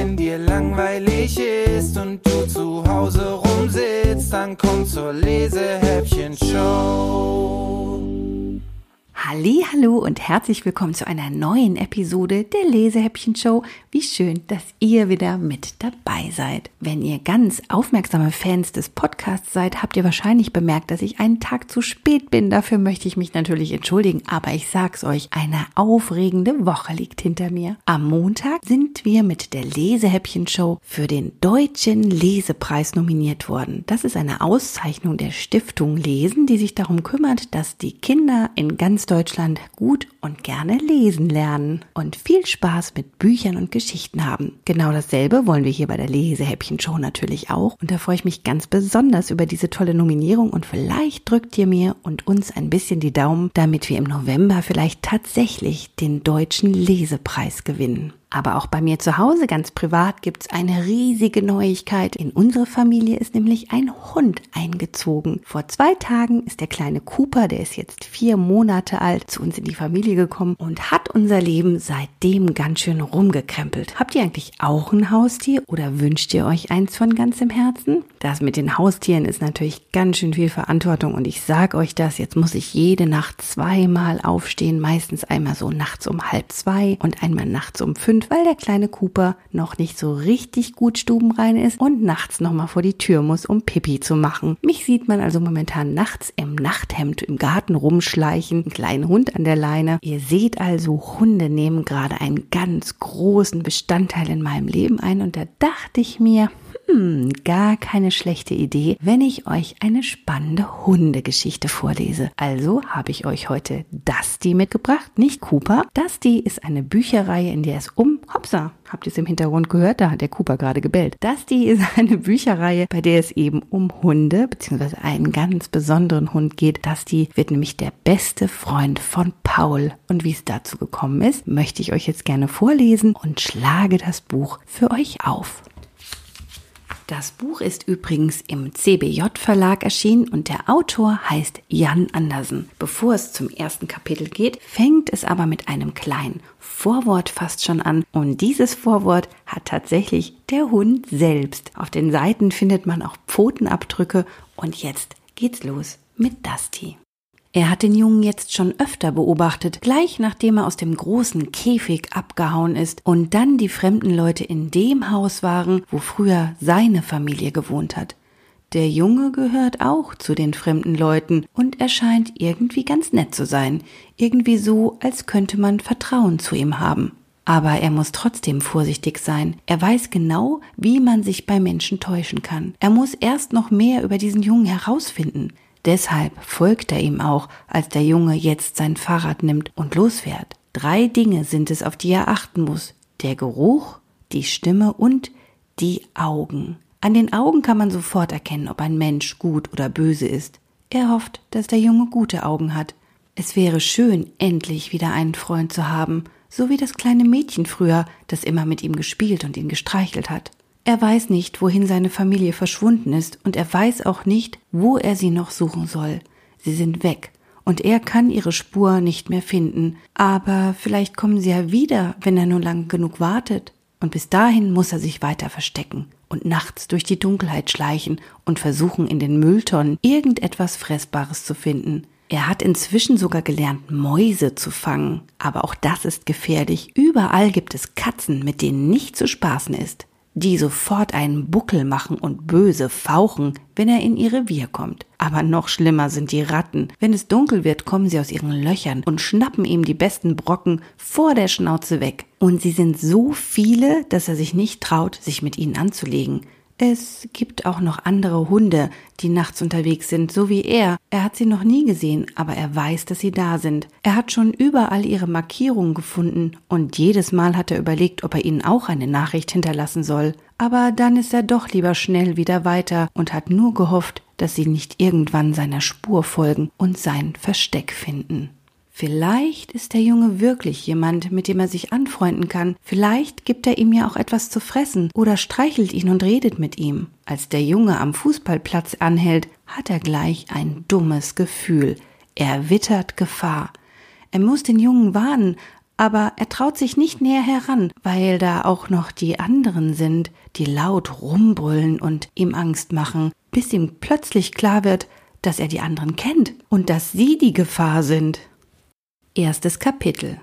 wenn dir langweilig ist und du zu Hause rumsitzt, dann komm zur Lesehäppchen-Show. Hallo und herzlich willkommen zu einer neuen Episode der Lesehäppchen Show. Wie schön, dass ihr wieder mit dabei seid. Wenn ihr ganz aufmerksame Fans des Podcasts seid, habt ihr wahrscheinlich bemerkt, dass ich einen Tag zu spät bin. Dafür möchte ich mich natürlich entschuldigen, aber ich sag's euch, eine aufregende Woche liegt hinter mir. Am Montag sind wir mit der Lesehäppchen Show für den Deutschen Lesepreis nominiert worden. Das ist eine Auszeichnung der Stiftung Lesen, die sich darum kümmert, dass die Kinder in ganz Deutschland gut und gerne lesen lernen und viel Spaß mit Büchern und Geschichten haben. Genau dasselbe wollen wir hier bei der Lesehäppchen-Show natürlich auch. Und da freue ich mich ganz besonders über diese tolle Nominierung und vielleicht drückt ihr mir und uns ein bisschen die Daumen, damit wir im November vielleicht tatsächlich den deutschen Lesepreis gewinnen. Aber auch bei mir zu Hause ganz privat gibt's eine riesige Neuigkeit. In unsere Familie ist nämlich ein Hund eingezogen. Vor zwei Tagen ist der kleine Cooper, der ist jetzt vier Monate alt, zu uns in die Familie gekommen und hat unser Leben seitdem ganz schön rumgekrempelt. Habt ihr eigentlich auch ein Haustier oder wünscht ihr euch eins von ganzem Herzen? Das mit den Haustieren ist natürlich ganz schön viel Verantwortung und ich sag euch das, jetzt muss ich jede Nacht zweimal aufstehen, meistens einmal so nachts um halb zwei und einmal nachts um fünf sind, weil der kleine Cooper noch nicht so richtig gut stubenrein ist und nachts nochmal vor die Tür muss, um Pipi zu machen. Mich sieht man also momentan nachts im Nachthemd im Garten rumschleichen, einen kleinen Hund an der Leine. Ihr seht also, Hunde nehmen gerade einen ganz großen Bestandteil in meinem Leben ein und da dachte ich mir, hm, gar keine schlechte Idee, wenn ich euch eine spannende Hundegeschichte vorlese. Also habe ich euch heute Dusty mitgebracht, nicht Cooper. Dusty ist eine Bücherreihe, in der es um Hopsa, habt ihr es im Hintergrund gehört? Da hat der Cooper gerade gebellt. Dusty ist eine Bücherreihe, bei der es eben um Hunde bzw. einen ganz besonderen Hund geht. Dusty wird nämlich der beste Freund von Paul. Und wie es dazu gekommen ist, möchte ich euch jetzt gerne vorlesen und schlage das Buch für euch auf. Das Buch ist übrigens im CBJ Verlag erschienen und der Autor heißt Jan Andersen. Bevor es zum ersten Kapitel geht, fängt es aber mit einem kleinen Vorwort fast schon an. Und dieses Vorwort hat tatsächlich der Hund selbst. Auf den Seiten findet man auch Pfotenabdrücke und jetzt geht's los mit Dusty. Er hat den Jungen jetzt schon öfter beobachtet, gleich nachdem er aus dem großen Käfig abgehauen ist und dann die fremden Leute in dem Haus waren, wo früher seine Familie gewohnt hat. Der Junge gehört auch zu den fremden Leuten und er scheint irgendwie ganz nett zu sein, irgendwie so, als könnte man Vertrauen zu ihm haben. Aber er muss trotzdem vorsichtig sein. Er weiß genau, wie man sich bei Menschen täuschen kann. Er muss erst noch mehr über diesen Jungen herausfinden. Deshalb folgt er ihm auch, als der Junge jetzt sein Fahrrad nimmt und losfährt. Drei Dinge sind es, auf die er achten muss. Der Geruch, die Stimme und die Augen. An den Augen kann man sofort erkennen, ob ein Mensch gut oder böse ist. Er hofft, dass der Junge gute Augen hat. Es wäre schön, endlich wieder einen Freund zu haben, so wie das kleine Mädchen früher, das immer mit ihm gespielt und ihn gestreichelt hat. Er weiß nicht, wohin seine Familie verschwunden ist, und er weiß auch nicht, wo er sie noch suchen soll. Sie sind weg, und er kann ihre Spur nicht mehr finden. Aber vielleicht kommen sie ja wieder, wenn er nur lang genug wartet. Und bis dahin muss er sich weiter verstecken und nachts durch die Dunkelheit schleichen und versuchen, in den Mülltonnen irgendetwas Fressbares zu finden. Er hat inzwischen sogar gelernt, Mäuse zu fangen. Aber auch das ist gefährlich. Überall gibt es Katzen, mit denen nicht zu spaßen ist die sofort einen Buckel machen und böse fauchen, wenn er in ihr Revier kommt. Aber noch schlimmer sind die Ratten. Wenn es dunkel wird, kommen sie aus ihren Löchern und schnappen ihm die besten Brocken vor der Schnauze weg. Und sie sind so viele, dass er sich nicht traut, sich mit ihnen anzulegen. Es gibt auch noch andere Hunde, die nachts unterwegs sind, so wie er. Er hat sie noch nie gesehen, aber er weiß, dass sie da sind. Er hat schon überall ihre Markierungen gefunden und jedes Mal hat er überlegt, ob er ihnen auch eine Nachricht hinterlassen soll. Aber dann ist er doch lieber schnell wieder weiter und hat nur gehofft, dass sie nicht irgendwann seiner Spur folgen und sein Versteck finden. Vielleicht ist der Junge wirklich jemand, mit dem er sich anfreunden kann. Vielleicht gibt er ihm ja auch etwas zu fressen oder streichelt ihn und redet mit ihm. Als der Junge am Fußballplatz anhält, hat er gleich ein dummes Gefühl. Er wittert Gefahr. Er muss den Jungen warnen, aber er traut sich nicht näher heran, weil da auch noch die anderen sind, die laut rumbrüllen und ihm Angst machen, bis ihm plötzlich klar wird, dass er die anderen kennt und dass sie die Gefahr sind. Erstes Kapitel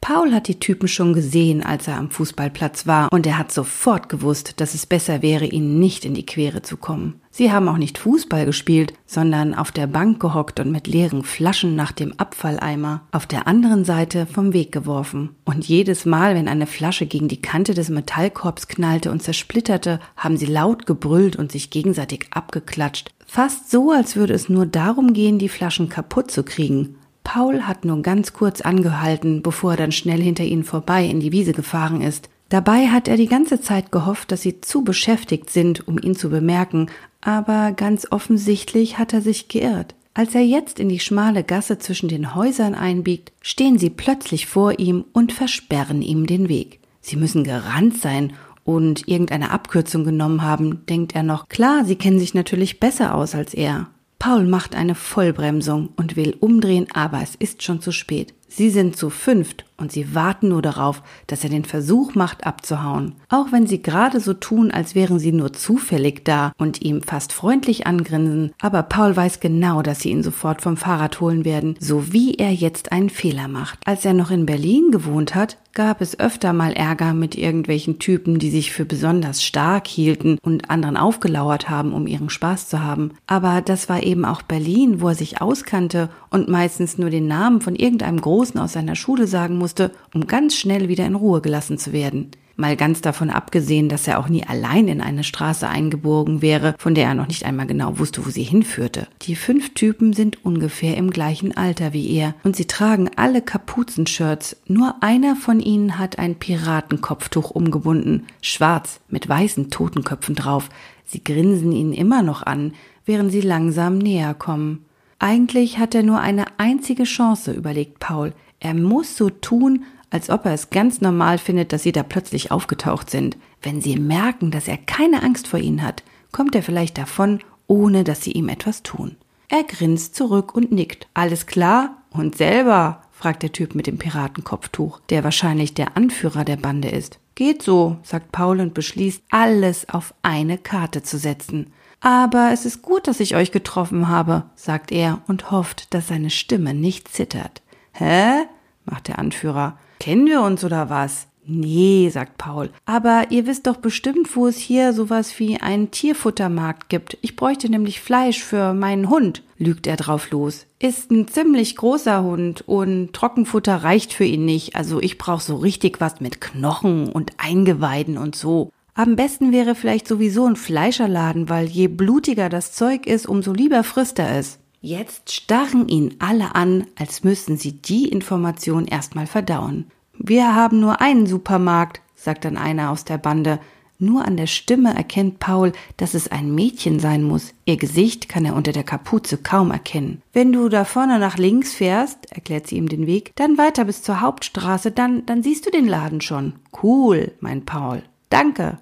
Paul hat die Typen schon gesehen, als er am Fußballplatz war, und er hat sofort gewusst, dass es besser wäre, ihnen nicht in die Quere zu kommen. Sie haben auch nicht Fußball gespielt, sondern auf der Bank gehockt und mit leeren Flaschen nach dem Abfalleimer auf der anderen Seite vom Weg geworfen. Und jedes Mal, wenn eine Flasche gegen die Kante des Metallkorbs knallte und zersplitterte, haben sie laut gebrüllt und sich gegenseitig abgeklatscht. Fast so, als würde es nur darum gehen, die Flaschen kaputt zu kriegen. Paul hat nur ganz kurz angehalten, bevor er dann schnell hinter ihnen vorbei in die Wiese gefahren ist. Dabei hat er die ganze Zeit gehofft, dass sie zu beschäftigt sind, um ihn zu bemerken, aber ganz offensichtlich hat er sich geirrt. Als er jetzt in die schmale Gasse zwischen den Häusern einbiegt, stehen sie plötzlich vor ihm und versperren ihm den Weg. Sie müssen gerannt sein und irgendeine Abkürzung genommen haben, denkt er noch. Klar, sie kennen sich natürlich besser aus als er. Paul macht eine Vollbremsung und will umdrehen, aber es ist schon zu spät. Sie sind zu fünft und sie warten nur darauf, dass er den Versuch macht, abzuhauen. Auch wenn sie gerade so tun, als wären sie nur zufällig da und ihm fast freundlich angrinsen, aber Paul weiß genau, dass sie ihn sofort vom Fahrrad holen werden, so wie er jetzt einen Fehler macht. Als er noch in Berlin gewohnt hat, gab es öfter mal Ärger mit irgendwelchen Typen, die sich für besonders stark hielten und anderen aufgelauert haben, um ihren Spaß zu haben. Aber das war eben auch Berlin, wo er sich auskannte und meistens nur den Namen von irgendeinem Großen aus seiner Schule sagen musste, um ganz schnell wieder in Ruhe gelassen zu werden. Mal ganz davon abgesehen, dass er auch nie allein in eine Straße eingebogen wäre, von der er noch nicht einmal genau wusste, wo sie hinführte. Die fünf Typen sind ungefähr im gleichen Alter wie er und sie tragen alle Kapuzenshirts. Nur einer von ihnen hat ein Piratenkopftuch umgebunden, schwarz mit weißen Totenköpfen drauf. Sie grinsen ihn immer noch an, während sie langsam näher kommen. Eigentlich hat er nur eine einzige Chance, überlegt Paul. Er muss so tun, als ob er es ganz normal findet, dass sie da plötzlich aufgetaucht sind. Wenn sie merken, dass er keine Angst vor ihnen hat, kommt er vielleicht davon, ohne dass sie ihm etwas tun. Er grinst zurück und nickt. Alles klar? Und selber? fragt der Typ mit dem Piratenkopftuch, der wahrscheinlich der Anführer der Bande ist. Geht so, sagt Paul und beschließt, alles auf eine Karte zu setzen. Aber es ist gut, dass ich euch getroffen habe, sagt er und hofft, dass seine Stimme nicht zittert. Hä? macht der Anführer. Kennen wir uns oder was? Nee, sagt Paul. Aber ihr wisst doch bestimmt, wo es hier sowas wie einen Tierfuttermarkt gibt. Ich bräuchte nämlich Fleisch für meinen Hund, lügt er drauf los. Ist ein ziemlich großer Hund und Trockenfutter reicht für ihn nicht. Also ich brauch so richtig was mit Knochen und Eingeweiden und so. Am besten wäre vielleicht sowieso ein Fleischerladen, weil je blutiger das Zeug ist, umso lieber frisst er es. Jetzt starren ihn alle an, als müssten sie die Information erstmal verdauen. Wir haben nur einen Supermarkt, sagt dann einer aus der Bande. Nur an der Stimme erkennt Paul, dass es ein Mädchen sein muss. Ihr Gesicht kann er unter der Kapuze kaum erkennen. Wenn du da vorne nach links fährst, erklärt sie ihm den Weg, dann weiter bis zur Hauptstraße, dann, dann siehst du den Laden schon. Cool, meint Paul. Danke.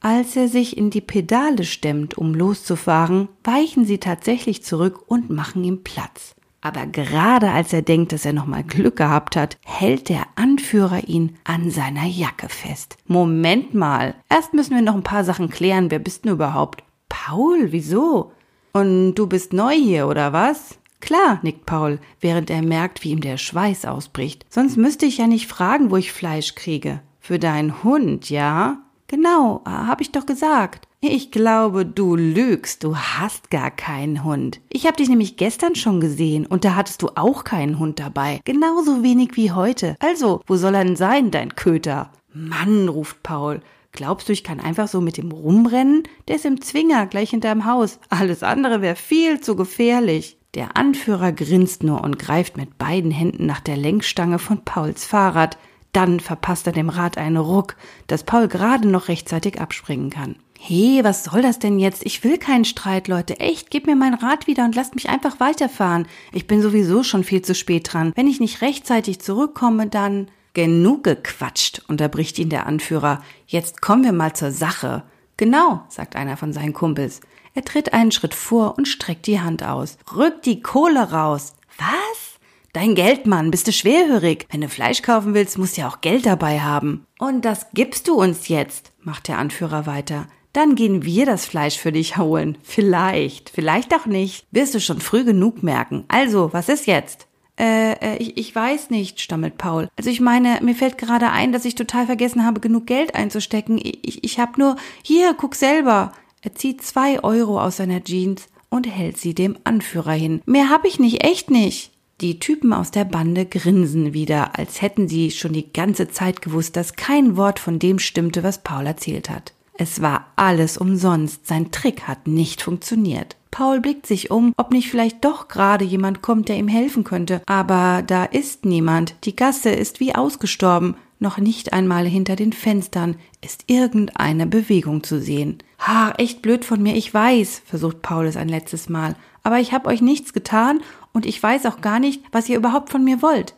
Als er sich in die Pedale stemmt, um loszufahren, weichen sie tatsächlich zurück und machen ihm Platz. Aber gerade als er denkt, dass er nochmal Glück gehabt hat, hält der Anführer ihn an seiner Jacke fest. Moment mal, erst müssen wir noch ein paar Sachen klären. Wer bist du überhaupt? Paul, wieso? Und du bist neu hier, oder was? Klar, nickt Paul, während er merkt, wie ihm der Schweiß ausbricht. Sonst müsste ich ja nicht fragen, wo ich Fleisch kriege. Für deinen Hund, ja? Genau, hab ich doch gesagt. Ich glaube, du lügst, du hast gar keinen Hund. Ich hab dich nämlich gestern schon gesehen und da hattest du auch keinen Hund dabei. Genauso wenig wie heute. Also, wo soll er denn sein, dein Köter? Mann, ruft Paul. Glaubst du, ich kann einfach so mit ihm rumrennen? Der ist im Zwinger, gleich hinterm Haus. Alles andere wäre viel zu gefährlich. Der Anführer grinst nur und greift mit beiden Händen nach der Lenkstange von Pauls Fahrrad. Dann verpasst er dem Rad einen Ruck, dass Paul gerade noch rechtzeitig abspringen kann. Hey, was soll das denn jetzt? Ich will keinen Streit, Leute. Echt, gebt mir mein Rad wieder und lasst mich einfach weiterfahren. Ich bin sowieso schon viel zu spät dran. Wenn ich nicht rechtzeitig zurückkomme, dann. Genug gequatscht, unterbricht ihn der Anführer. Jetzt kommen wir mal zur Sache. Genau, sagt einer von seinen Kumpels. Er tritt einen Schritt vor und streckt die Hand aus. Rückt die Kohle raus. Was? Dein Geld, Mann, bist du schwerhörig. Wenn du Fleisch kaufen willst, musst du ja auch Geld dabei haben. Und das gibst du uns jetzt, macht der Anführer weiter. Dann gehen wir das Fleisch für dich holen. Vielleicht, vielleicht auch nicht. Wirst du schon früh genug merken. Also, was ist jetzt? Äh, äh, ich, ich weiß nicht, stammelt Paul. Also ich meine, mir fällt gerade ein, dass ich total vergessen habe, genug Geld einzustecken. Ich, ich, ich hab nur, hier, guck selber. Er zieht zwei Euro aus seiner Jeans und hält sie dem Anführer hin. Mehr hab ich nicht, echt nicht. Die Typen aus der Bande grinsen wieder, als hätten sie schon die ganze Zeit gewusst, dass kein Wort von dem stimmte, was Paul erzählt hat. Es war alles umsonst, sein Trick hat nicht funktioniert. Paul blickt sich um, ob nicht vielleicht doch gerade jemand kommt, der ihm helfen könnte. Aber da ist niemand. Die Gasse ist wie ausgestorben. Noch nicht einmal hinter den Fenstern ist irgendeine Bewegung zu sehen. Ha, echt blöd von mir, ich weiß, versucht Paul es ein letztes Mal. Aber ich hab euch nichts getan und ich weiß auch gar nicht, was ihr überhaupt von mir wollt.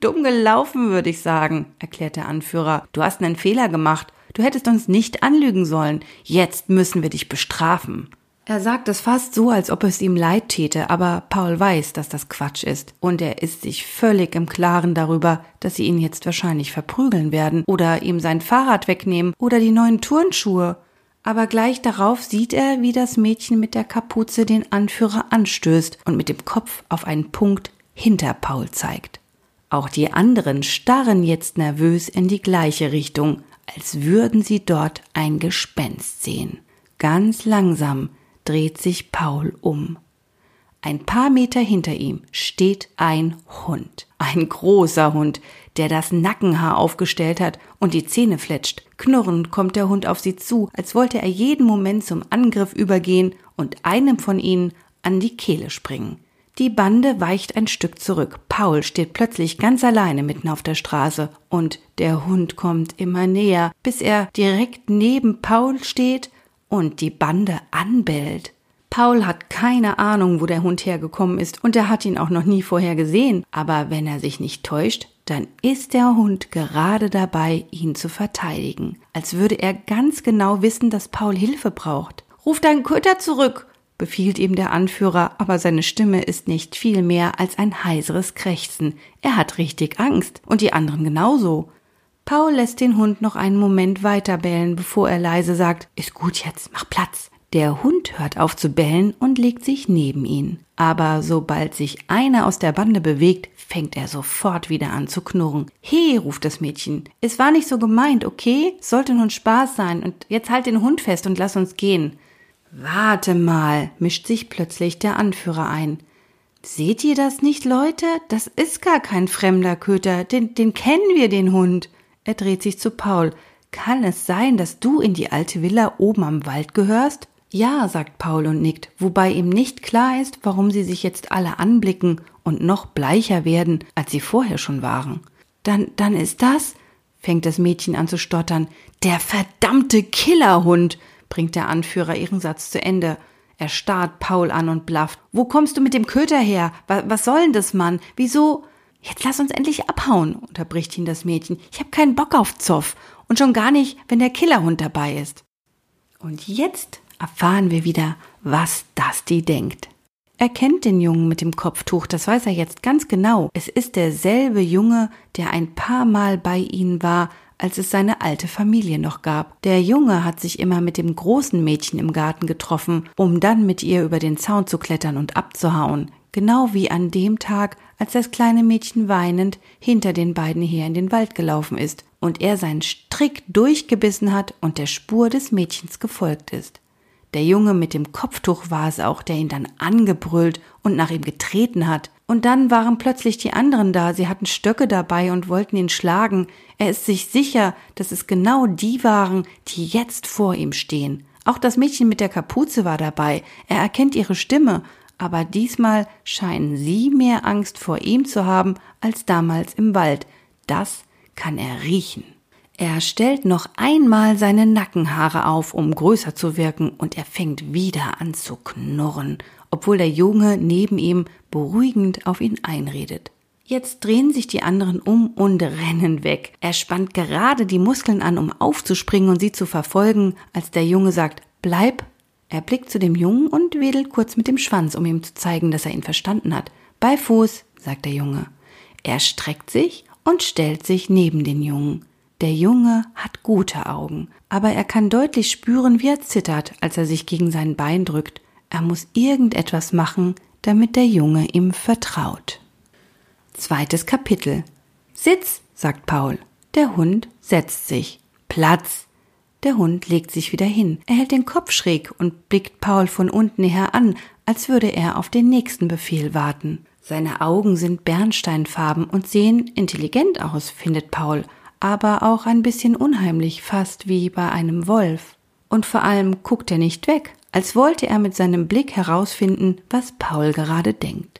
Dumm gelaufen, würde ich sagen, erklärt der Anführer. Du hast einen Fehler gemacht. Du hättest uns nicht anlügen sollen. Jetzt müssen wir dich bestrafen. Er sagt es fast so, als ob es ihm leid täte, aber Paul weiß, dass das Quatsch ist. Und er ist sich völlig im Klaren darüber, dass sie ihn jetzt wahrscheinlich verprügeln werden oder ihm sein Fahrrad wegnehmen oder die neuen Turnschuhe. Aber gleich darauf sieht er, wie das Mädchen mit der Kapuze den Anführer anstößt und mit dem Kopf auf einen Punkt hinter Paul zeigt. Auch die anderen starren jetzt nervös in die gleiche Richtung, als würden sie dort ein Gespenst sehen. Ganz langsam dreht sich Paul um. Ein paar Meter hinter ihm steht ein Hund. Ein großer Hund, der das Nackenhaar aufgestellt hat und die Zähne fletscht. Knurrend kommt der Hund auf sie zu, als wollte er jeden Moment zum Angriff übergehen und einem von ihnen an die Kehle springen. Die Bande weicht ein Stück zurück. Paul steht plötzlich ganz alleine mitten auf der Straße und der Hund kommt immer näher, bis er direkt neben Paul steht und die Bande anbellt. Paul hat keine Ahnung, wo der Hund hergekommen ist und er hat ihn auch noch nie vorher gesehen, aber wenn er sich nicht täuscht, dann ist der Hund gerade dabei, ihn zu verteidigen, als würde er ganz genau wissen, dass Paul Hilfe braucht. Ruf deinen Köter zurück, befiehlt ihm der Anführer, aber seine Stimme ist nicht viel mehr als ein heiseres Krächzen. Er hat richtig Angst und die anderen genauso. Paul lässt den Hund noch einen Moment weiter bellen, bevor er leise sagt, ist gut jetzt, mach Platz. Der Hund hört auf zu bellen und legt sich neben ihn. Aber sobald sich einer aus der Bande bewegt, fängt er sofort wieder an zu knurren. He, ruft das Mädchen. Es war nicht so gemeint, okay? Sollte nun Spaß sein und jetzt halt den Hund fest und lass uns gehen. Warte mal, mischt sich plötzlich der Anführer ein. Seht ihr das nicht, Leute? Das ist gar kein fremder Köter, den, den kennen wir, den Hund. Er dreht sich zu Paul. Kann es sein, dass du in die alte Villa oben am Wald gehörst? Ja, sagt Paul und nickt, wobei ihm nicht klar ist, warum sie sich jetzt alle anblicken und noch bleicher werden, als sie vorher schon waren. Dann, dann ist das, fängt das Mädchen an zu stottern, der verdammte Killerhund, bringt der Anführer ihren Satz zu Ende. Er starrt Paul an und blafft. Wo kommst du mit dem Köter her? Was, was soll denn das, Mann? Wieso? Jetzt lass uns endlich abhauen, unterbricht ihn das Mädchen. Ich hab keinen Bock auf Zoff. Und schon gar nicht, wenn der Killerhund dabei ist. Und jetzt erfahren wir wieder, was Dusty denkt. Er kennt den Jungen mit dem Kopftuch, das weiß er jetzt ganz genau. Es ist derselbe Junge, der ein paar Mal bei ihnen war, als es seine alte Familie noch gab. Der Junge hat sich immer mit dem großen Mädchen im Garten getroffen, um dann mit ihr über den Zaun zu klettern und abzuhauen genau wie an dem Tag, als das kleine Mädchen weinend hinter den beiden her in den Wald gelaufen ist und er seinen Strick durchgebissen hat und der Spur des Mädchens gefolgt ist. Der Junge mit dem Kopftuch war es auch, der ihn dann angebrüllt und nach ihm getreten hat. Und dann waren plötzlich die anderen da, sie hatten Stöcke dabei und wollten ihn schlagen. Er ist sich sicher, dass es genau die waren, die jetzt vor ihm stehen. Auch das Mädchen mit der Kapuze war dabei. Er erkennt ihre Stimme aber diesmal scheinen sie mehr Angst vor ihm zu haben als damals im Wald. Das kann er riechen. Er stellt noch einmal seine Nackenhaare auf, um größer zu wirken, und er fängt wieder an zu knurren, obwohl der Junge neben ihm beruhigend auf ihn einredet. Jetzt drehen sich die anderen um und rennen weg. Er spannt gerade die Muskeln an, um aufzuspringen und sie zu verfolgen, als der Junge sagt, bleib er blickt zu dem Jungen und wedelt kurz mit dem Schwanz, um ihm zu zeigen, dass er ihn verstanden hat. Bei Fuß, sagt der Junge. Er streckt sich und stellt sich neben den Jungen. Der Junge hat gute Augen, aber er kann deutlich spüren, wie er zittert, als er sich gegen sein Bein drückt. Er muss irgendetwas machen, damit der Junge ihm vertraut. Zweites Kapitel. Sitz, sagt Paul. Der Hund setzt sich. Platz. Der Hund legt sich wieder hin. Er hält den Kopf schräg und blickt Paul von unten her an, als würde er auf den nächsten Befehl warten. Seine Augen sind bernsteinfarben und sehen intelligent aus, findet Paul, aber auch ein bisschen unheimlich, fast wie bei einem Wolf. Und vor allem guckt er nicht weg, als wollte er mit seinem Blick herausfinden, was Paul gerade denkt.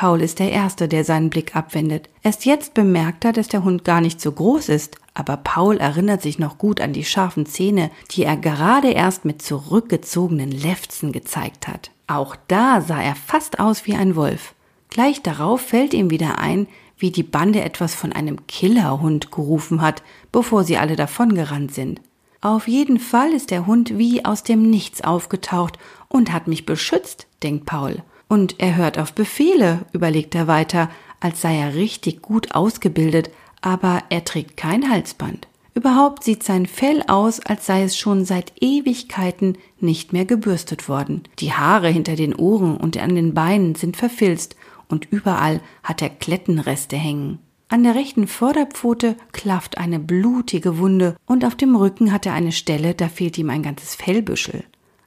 Paul ist der Erste, der seinen Blick abwendet. Erst jetzt bemerkt er, dass der Hund gar nicht so groß ist, aber Paul erinnert sich noch gut an die scharfen Zähne, die er gerade erst mit zurückgezogenen Lefzen gezeigt hat. Auch da sah er fast aus wie ein Wolf. Gleich darauf fällt ihm wieder ein, wie die Bande etwas von einem Killerhund gerufen hat, bevor sie alle davongerannt sind. Auf jeden Fall ist der Hund wie aus dem Nichts aufgetaucht und hat mich beschützt, denkt Paul. Und er hört auf Befehle, überlegt er weiter, als sei er richtig gut ausgebildet, aber er trägt kein Halsband. Überhaupt sieht sein Fell aus, als sei es schon seit Ewigkeiten nicht mehr gebürstet worden. Die Haare hinter den Ohren und an den Beinen sind verfilzt und überall hat er Klettenreste hängen. An der rechten Vorderpfote klafft eine blutige Wunde und auf dem Rücken hat er eine Stelle, da fehlt ihm ein ganzes Fellbüschel.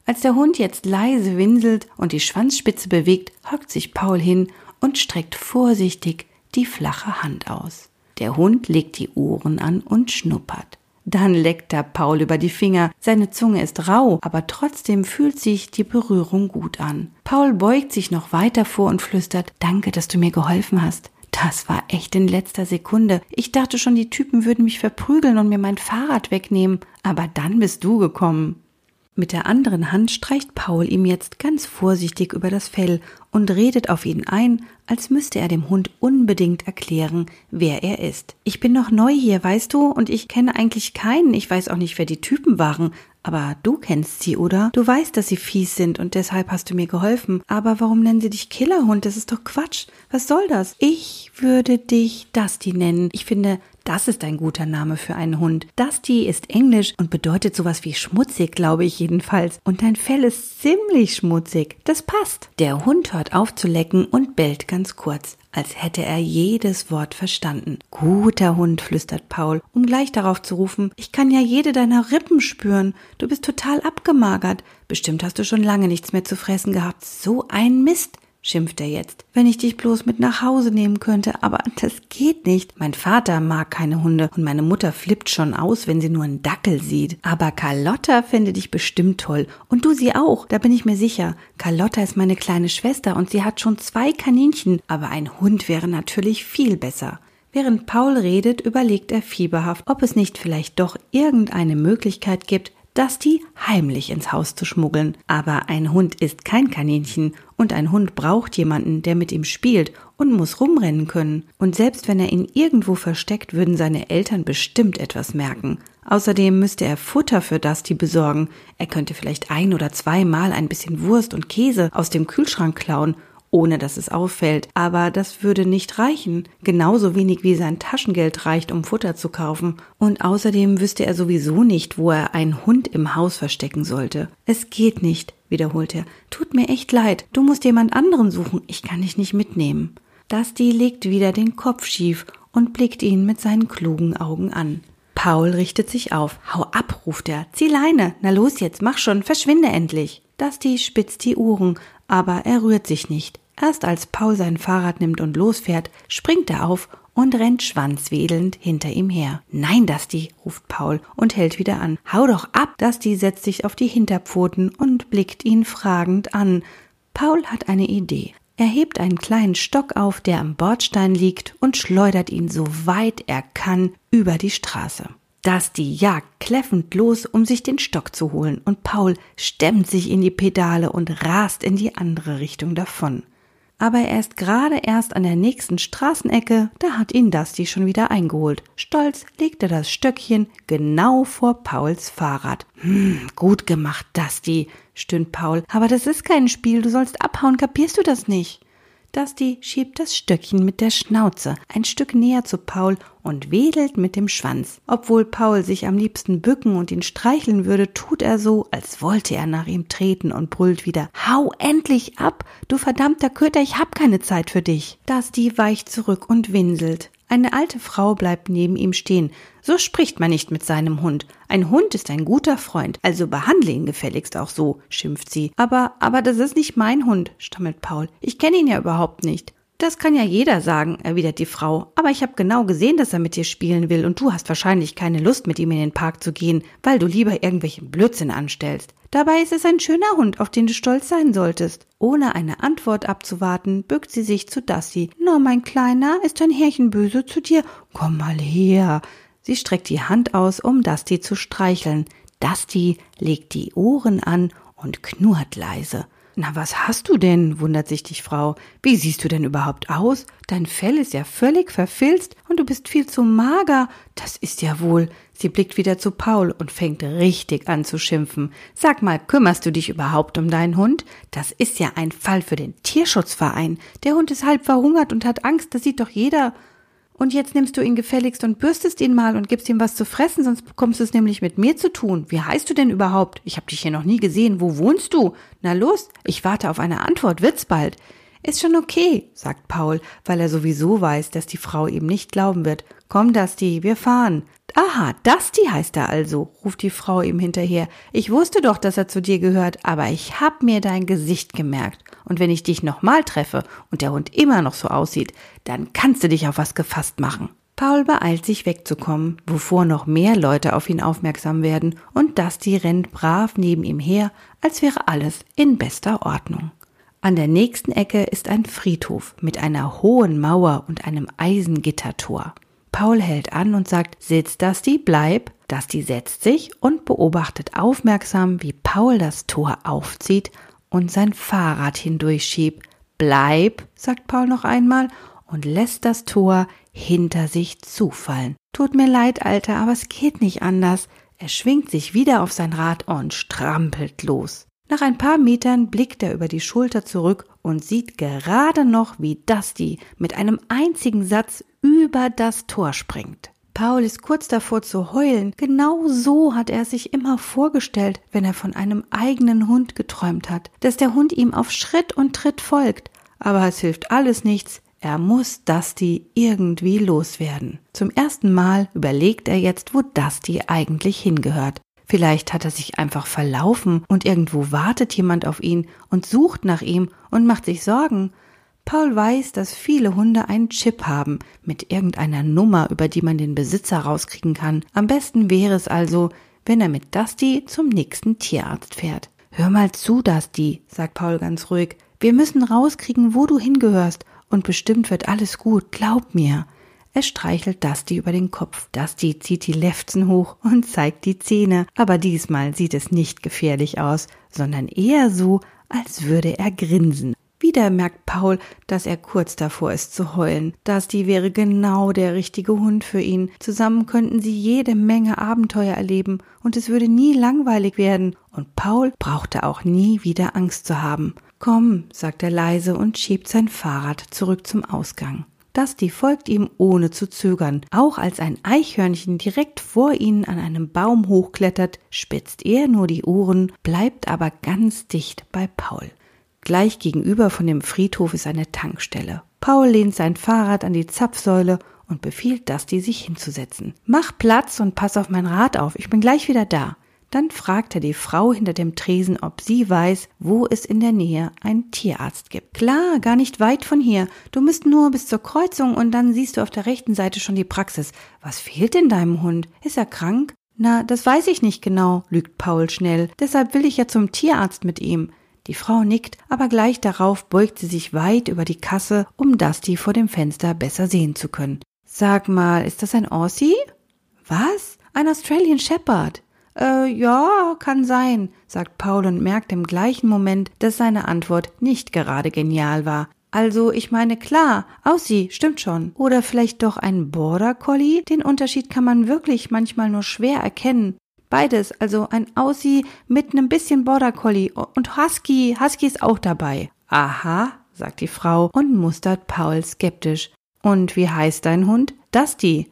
Als der Hund jetzt leise winselt und die Schwanzspitze bewegt, hockt sich Paul hin und streckt vorsichtig die flache Hand aus. Der Hund legt die Ohren an und schnuppert. Dann leckt er Paul über die Finger. Seine Zunge ist rau, aber trotzdem fühlt sich die Berührung gut an. Paul beugt sich noch weiter vor und flüstert, Danke, dass du mir geholfen hast. Das war echt in letzter Sekunde. Ich dachte schon, die Typen würden mich verprügeln und mir mein Fahrrad wegnehmen. Aber dann bist du gekommen. Mit der anderen Hand streicht Paul ihm jetzt ganz vorsichtig über das Fell und redet auf ihn ein, als müsste er dem Hund unbedingt erklären, wer er ist. Ich bin noch neu hier, weißt du, und ich kenne eigentlich keinen, ich weiß auch nicht, wer die Typen waren, aber du kennst sie, oder? Du weißt, dass sie fies sind und deshalb hast du mir geholfen. Aber warum nennen sie dich Killerhund? Das ist doch Quatsch. Was soll das? Ich würde dich Dusty nennen. Ich finde, das ist ein guter Name für einen Hund. Dusty ist englisch und bedeutet sowas wie schmutzig, glaube ich jedenfalls. Und dein Fell ist ziemlich schmutzig. Das passt. Der Hund hört auf zu lecken und bellt ganz kurz, als hätte er jedes Wort verstanden. Guter Hund, flüstert Paul, um gleich darauf zu rufen, ich kann ja jede deiner Rippen spüren. Du bist total abgemagert. Bestimmt hast du schon lange nichts mehr zu fressen gehabt. So ein Mist schimpft er jetzt. Wenn ich dich bloß mit nach Hause nehmen könnte, aber das geht nicht. Mein Vater mag keine Hunde und meine Mutter flippt schon aus, wenn sie nur einen Dackel sieht. Aber Carlotta fände dich bestimmt toll. Und du sie auch, da bin ich mir sicher. Carlotta ist meine kleine Schwester und sie hat schon zwei Kaninchen, aber ein Hund wäre natürlich viel besser. Während Paul redet, überlegt er fieberhaft, ob es nicht vielleicht doch irgendeine Möglichkeit gibt, Dusty heimlich ins Haus zu schmuggeln. Aber ein Hund ist kein Kaninchen und ein Hund braucht jemanden, der mit ihm spielt und muss rumrennen können. Und selbst wenn er ihn irgendwo versteckt, würden seine Eltern bestimmt etwas merken. Außerdem müsste er Futter für Dusty besorgen. Er könnte vielleicht ein oder zweimal ein bisschen Wurst und Käse aus dem Kühlschrank klauen ohne dass es auffällt. Aber das würde nicht reichen, genauso wenig wie sein Taschengeld reicht, um Futter zu kaufen. Und außerdem wüsste er sowieso nicht, wo er einen Hund im Haus verstecken sollte. Es geht nicht, wiederholt er. Tut mir echt leid, du musst jemand anderen suchen, ich kann dich nicht mitnehmen. Dusty legt wieder den Kopf schief und blickt ihn mit seinen klugen Augen an. Paul richtet sich auf. Hau ab, ruft er. Zieh Leine. Na los jetzt, mach schon, verschwinde endlich. Dusty spitzt die Ohren, aber er rührt sich nicht. Erst als Paul sein Fahrrad nimmt und losfährt, springt er auf und rennt schwanzwedelnd hinter ihm her. Nein, Dusty, ruft Paul und hält wieder an. Hau doch ab! Dusty setzt sich auf die Hinterpfoten und blickt ihn fragend an. Paul hat eine Idee. Er hebt einen kleinen Stock auf, der am Bordstein liegt, und schleudert ihn so weit er kann über die Straße. Dusty jagt kläffend los, um sich den Stock zu holen, und Paul stemmt sich in die Pedale und rast in die andere Richtung davon aber er ist gerade erst an der nächsten Straßenecke, da hat ihn Dusty schon wieder eingeholt. Stolz legt er das Stöckchen genau vor Pauls Fahrrad. Hm, gut gemacht, Dusty, stöhnt Paul. Aber das ist kein Spiel, du sollst abhauen, kapierst du das nicht? Dusty schiebt das Stöckchen mit der Schnauze ein Stück näher zu Paul und wedelt mit dem Schwanz. Obwohl Paul sich am liebsten bücken und ihn streicheln würde, tut er so, als wollte er nach ihm treten und brüllt wieder Hau endlich ab, du verdammter Köter, ich hab keine Zeit für dich. Dusty weicht zurück und winselt. Eine alte Frau bleibt neben ihm stehen. So spricht man nicht mit seinem Hund. Ein Hund ist ein guter Freund, also behandle ihn gefälligst auch so, schimpft sie. Aber, aber das ist nicht mein Hund, stammelt Paul. Ich kenne ihn ja überhaupt nicht. Das kann ja jeder sagen, erwidert die Frau. Aber ich habe genau gesehen, dass er mit dir spielen will und du hast wahrscheinlich keine Lust, mit ihm in den Park zu gehen, weil du lieber irgendwelchen Blödsinn anstellst. Dabei ist es ein schöner Hund, auf den du stolz sein solltest. Ohne eine Antwort abzuwarten, bückt sie sich zu Dassi. Na, mein Kleiner, ist dein Herrchen böse zu dir? Komm mal her. Sie streckt die Hand aus, um Dusty zu streicheln. Dusty legt die Ohren an und knurrt leise. Na, was hast du denn? wundert sich die Frau. Wie siehst du denn überhaupt aus? Dein Fell ist ja völlig verfilzt und du bist viel zu mager. Das ist ja wohl. Sie blickt wieder zu Paul und fängt richtig an zu schimpfen. Sag mal, kümmerst du dich überhaupt um deinen Hund? Das ist ja ein Fall für den Tierschutzverein. Der Hund ist halb verhungert und hat Angst, das sieht doch jeder. Und jetzt nimmst du ihn gefälligst und bürstest ihn mal und gibst ihm was zu fressen, sonst bekommst du es nämlich mit mir zu tun. Wie heißt du denn überhaupt? Ich hab dich hier noch nie gesehen. Wo wohnst du? Na los, ich warte auf eine Antwort, wird's bald. Ist schon okay, sagt Paul, weil er sowieso weiß, dass die Frau ihm nicht glauben wird. Komm, Dusty, wir fahren. Aha, Dusty heißt er also, ruft die Frau ihm hinterher. Ich wusste doch, dass er zu dir gehört, aber ich hab mir dein Gesicht gemerkt. Und wenn ich dich nochmal treffe und der Hund immer noch so aussieht, dann kannst du dich auf was gefasst machen. Paul beeilt sich wegzukommen, bevor noch mehr Leute auf ihn aufmerksam werden, und Dusty rennt brav neben ihm her, als wäre alles in bester Ordnung. An der nächsten Ecke ist ein Friedhof mit einer hohen Mauer und einem Eisengittertor. Paul hält an und sagt, sitz Dusty, bleib. Dusty setzt sich und beobachtet aufmerksam, wie Paul das Tor aufzieht und sein Fahrrad hindurchschiebt. Bleib, sagt Paul noch einmal und lässt das Tor hinter sich zufallen. Tut mir leid, Alter, aber es geht nicht anders. Er schwingt sich wieder auf sein Rad und strampelt los. Nach ein paar Metern blickt er über die Schulter zurück und sieht gerade noch, wie Dusty mit einem einzigen Satz über das Tor springt. Paul ist kurz davor zu heulen. Genau so hat er sich immer vorgestellt, wenn er von einem eigenen Hund geträumt hat, dass der Hund ihm auf Schritt und Tritt folgt. Aber es hilft alles nichts. Er muss Dusty irgendwie loswerden. Zum ersten Mal überlegt er jetzt, wo Dusty eigentlich hingehört. Vielleicht hat er sich einfach verlaufen und irgendwo wartet jemand auf ihn und sucht nach ihm und macht sich Sorgen. Paul weiß, dass viele Hunde einen Chip haben mit irgendeiner Nummer, über die man den Besitzer rauskriegen kann. Am besten wäre es also, wenn er mit Dusty zum nächsten Tierarzt fährt. Hör mal zu, Dusty, sagt Paul ganz ruhig. Wir müssen rauskriegen, wo du hingehörst, und bestimmt wird alles gut, glaub mir. Er streichelt Dusty über den Kopf. Dusty zieht die Lefzen hoch und zeigt die Zähne, aber diesmal sieht es nicht gefährlich aus, sondern eher so, als würde er grinsen. Wieder merkt Paul, dass er kurz davor ist zu heulen. Dusty wäre genau der richtige Hund für ihn. Zusammen könnten sie jede Menge Abenteuer erleben und es würde nie langweilig werden. Und Paul brauchte auch nie wieder Angst zu haben. Komm, sagt er leise und schiebt sein Fahrrad zurück zum Ausgang. Dusty folgt ihm ohne zu zögern. Auch als ein Eichhörnchen direkt vor ihnen an einem Baum hochklettert, spitzt er nur die Ohren, bleibt aber ganz dicht bei Paul. Gleich gegenüber von dem Friedhof ist eine Tankstelle. Paul lehnt sein Fahrrad an die Zapfsäule und befiehlt Dusty, sich hinzusetzen. Mach Platz und pass auf mein Rad auf, ich bin gleich wieder da. Dann fragt er die Frau hinter dem Tresen, ob sie weiß, wo es in der Nähe einen Tierarzt gibt. Klar, gar nicht weit von hier. Du müsst nur bis zur Kreuzung und dann siehst du auf der rechten Seite schon die Praxis. Was fehlt denn deinem Hund? Ist er krank? Na, das weiß ich nicht genau, lügt Paul schnell. Deshalb will ich ja zum Tierarzt mit ihm. Die Frau nickt, aber gleich darauf beugt sie sich weit über die Kasse, um Dusty vor dem Fenster besser sehen zu können. Sag mal, ist das ein Aussie? Was? Ein Australian Shepherd. Äh, ja, kann sein, sagt Paul und merkt im gleichen Moment, dass seine Antwort nicht gerade genial war. Also, ich meine, klar, Aussie, stimmt schon. Oder vielleicht doch ein Border Collie? Den Unterschied kann man wirklich manchmal nur schwer erkennen. Beides, also ein Aussie mit einem bisschen Border Collie und Husky, Husky ist auch dabei. Aha, sagt die Frau und mustert Paul skeptisch. Und wie heißt dein Hund? Dusty.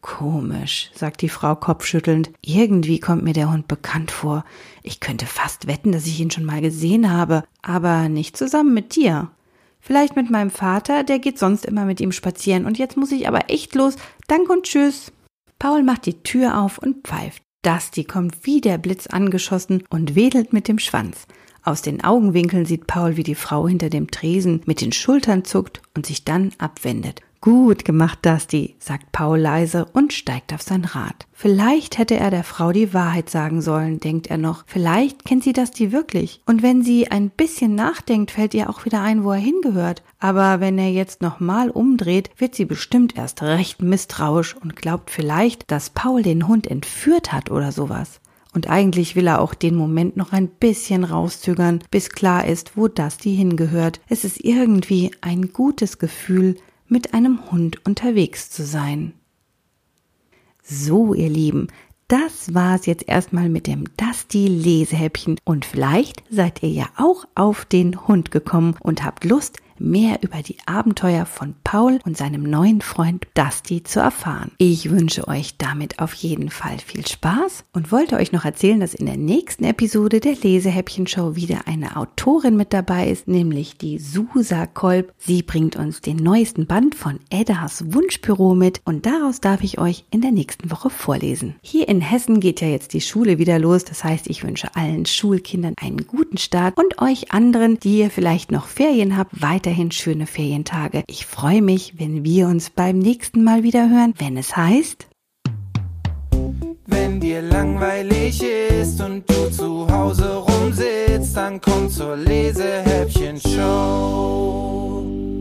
Komisch, sagt die Frau kopfschüttelnd. Irgendwie kommt mir der Hund bekannt vor. Ich könnte fast wetten, dass ich ihn schon mal gesehen habe, aber nicht zusammen mit dir. Vielleicht mit meinem Vater, der geht sonst immer mit ihm spazieren und jetzt muss ich aber echt los. Dank und tschüss. Paul macht die Tür auf und pfeift. Dusty kommt wie der Blitz angeschossen und wedelt mit dem Schwanz. Aus den Augenwinkeln sieht Paul, wie die Frau hinter dem Tresen mit den Schultern zuckt und sich dann abwendet. Gut gemacht, Dusty, sagt Paul leise und steigt auf sein Rad. Vielleicht hätte er der Frau die Wahrheit sagen sollen, denkt er noch. Vielleicht kennt sie Dusty wirklich. Und wenn sie ein bisschen nachdenkt, fällt ihr auch wieder ein, wo er hingehört. Aber wenn er jetzt nochmal umdreht, wird sie bestimmt erst recht misstrauisch und glaubt vielleicht, dass Paul den Hund entführt hat oder sowas. Und eigentlich will er auch den Moment noch ein bisschen rauszögern, bis klar ist, wo Dusty hingehört. Es ist irgendwie ein gutes Gefühl, mit einem Hund unterwegs zu sein. So, ihr Lieben, das war's jetzt erstmal mit dem Dusty Lesehäppchen und vielleicht seid ihr ja auch auf den Hund gekommen und habt Lust, mehr über die Abenteuer von Paul und seinem neuen Freund Dusty zu erfahren. Ich wünsche euch damit auf jeden Fall viel Spaß und wollte euch noch erzählen, dass in der nächsten Episode der Lesehäppchen-Show wieder eine Autorin mit dabei ist, nämlich die Susa Kolb. Sie bringt uns den neuesten Band von Eddas Wunschbüro mit und daraus darf ich euch in der nächsten Woche vorlesen. Hier in Hessen geht ja jetzt die Schule wieder los, das heißt, ich wünsche allen Schulkindern einen guten Start und euch anderen, die ihr vielleicht noch Ferien habt, weiter weiterhin schöne Ferientage. Ich freue mich, wenn wir uns beim nächsten Mal wieder hören, wenn es heißt. Wenn dir langweilig ist und du zu Hause rumsitzt, dann komm zur Lesehäppchen-Show.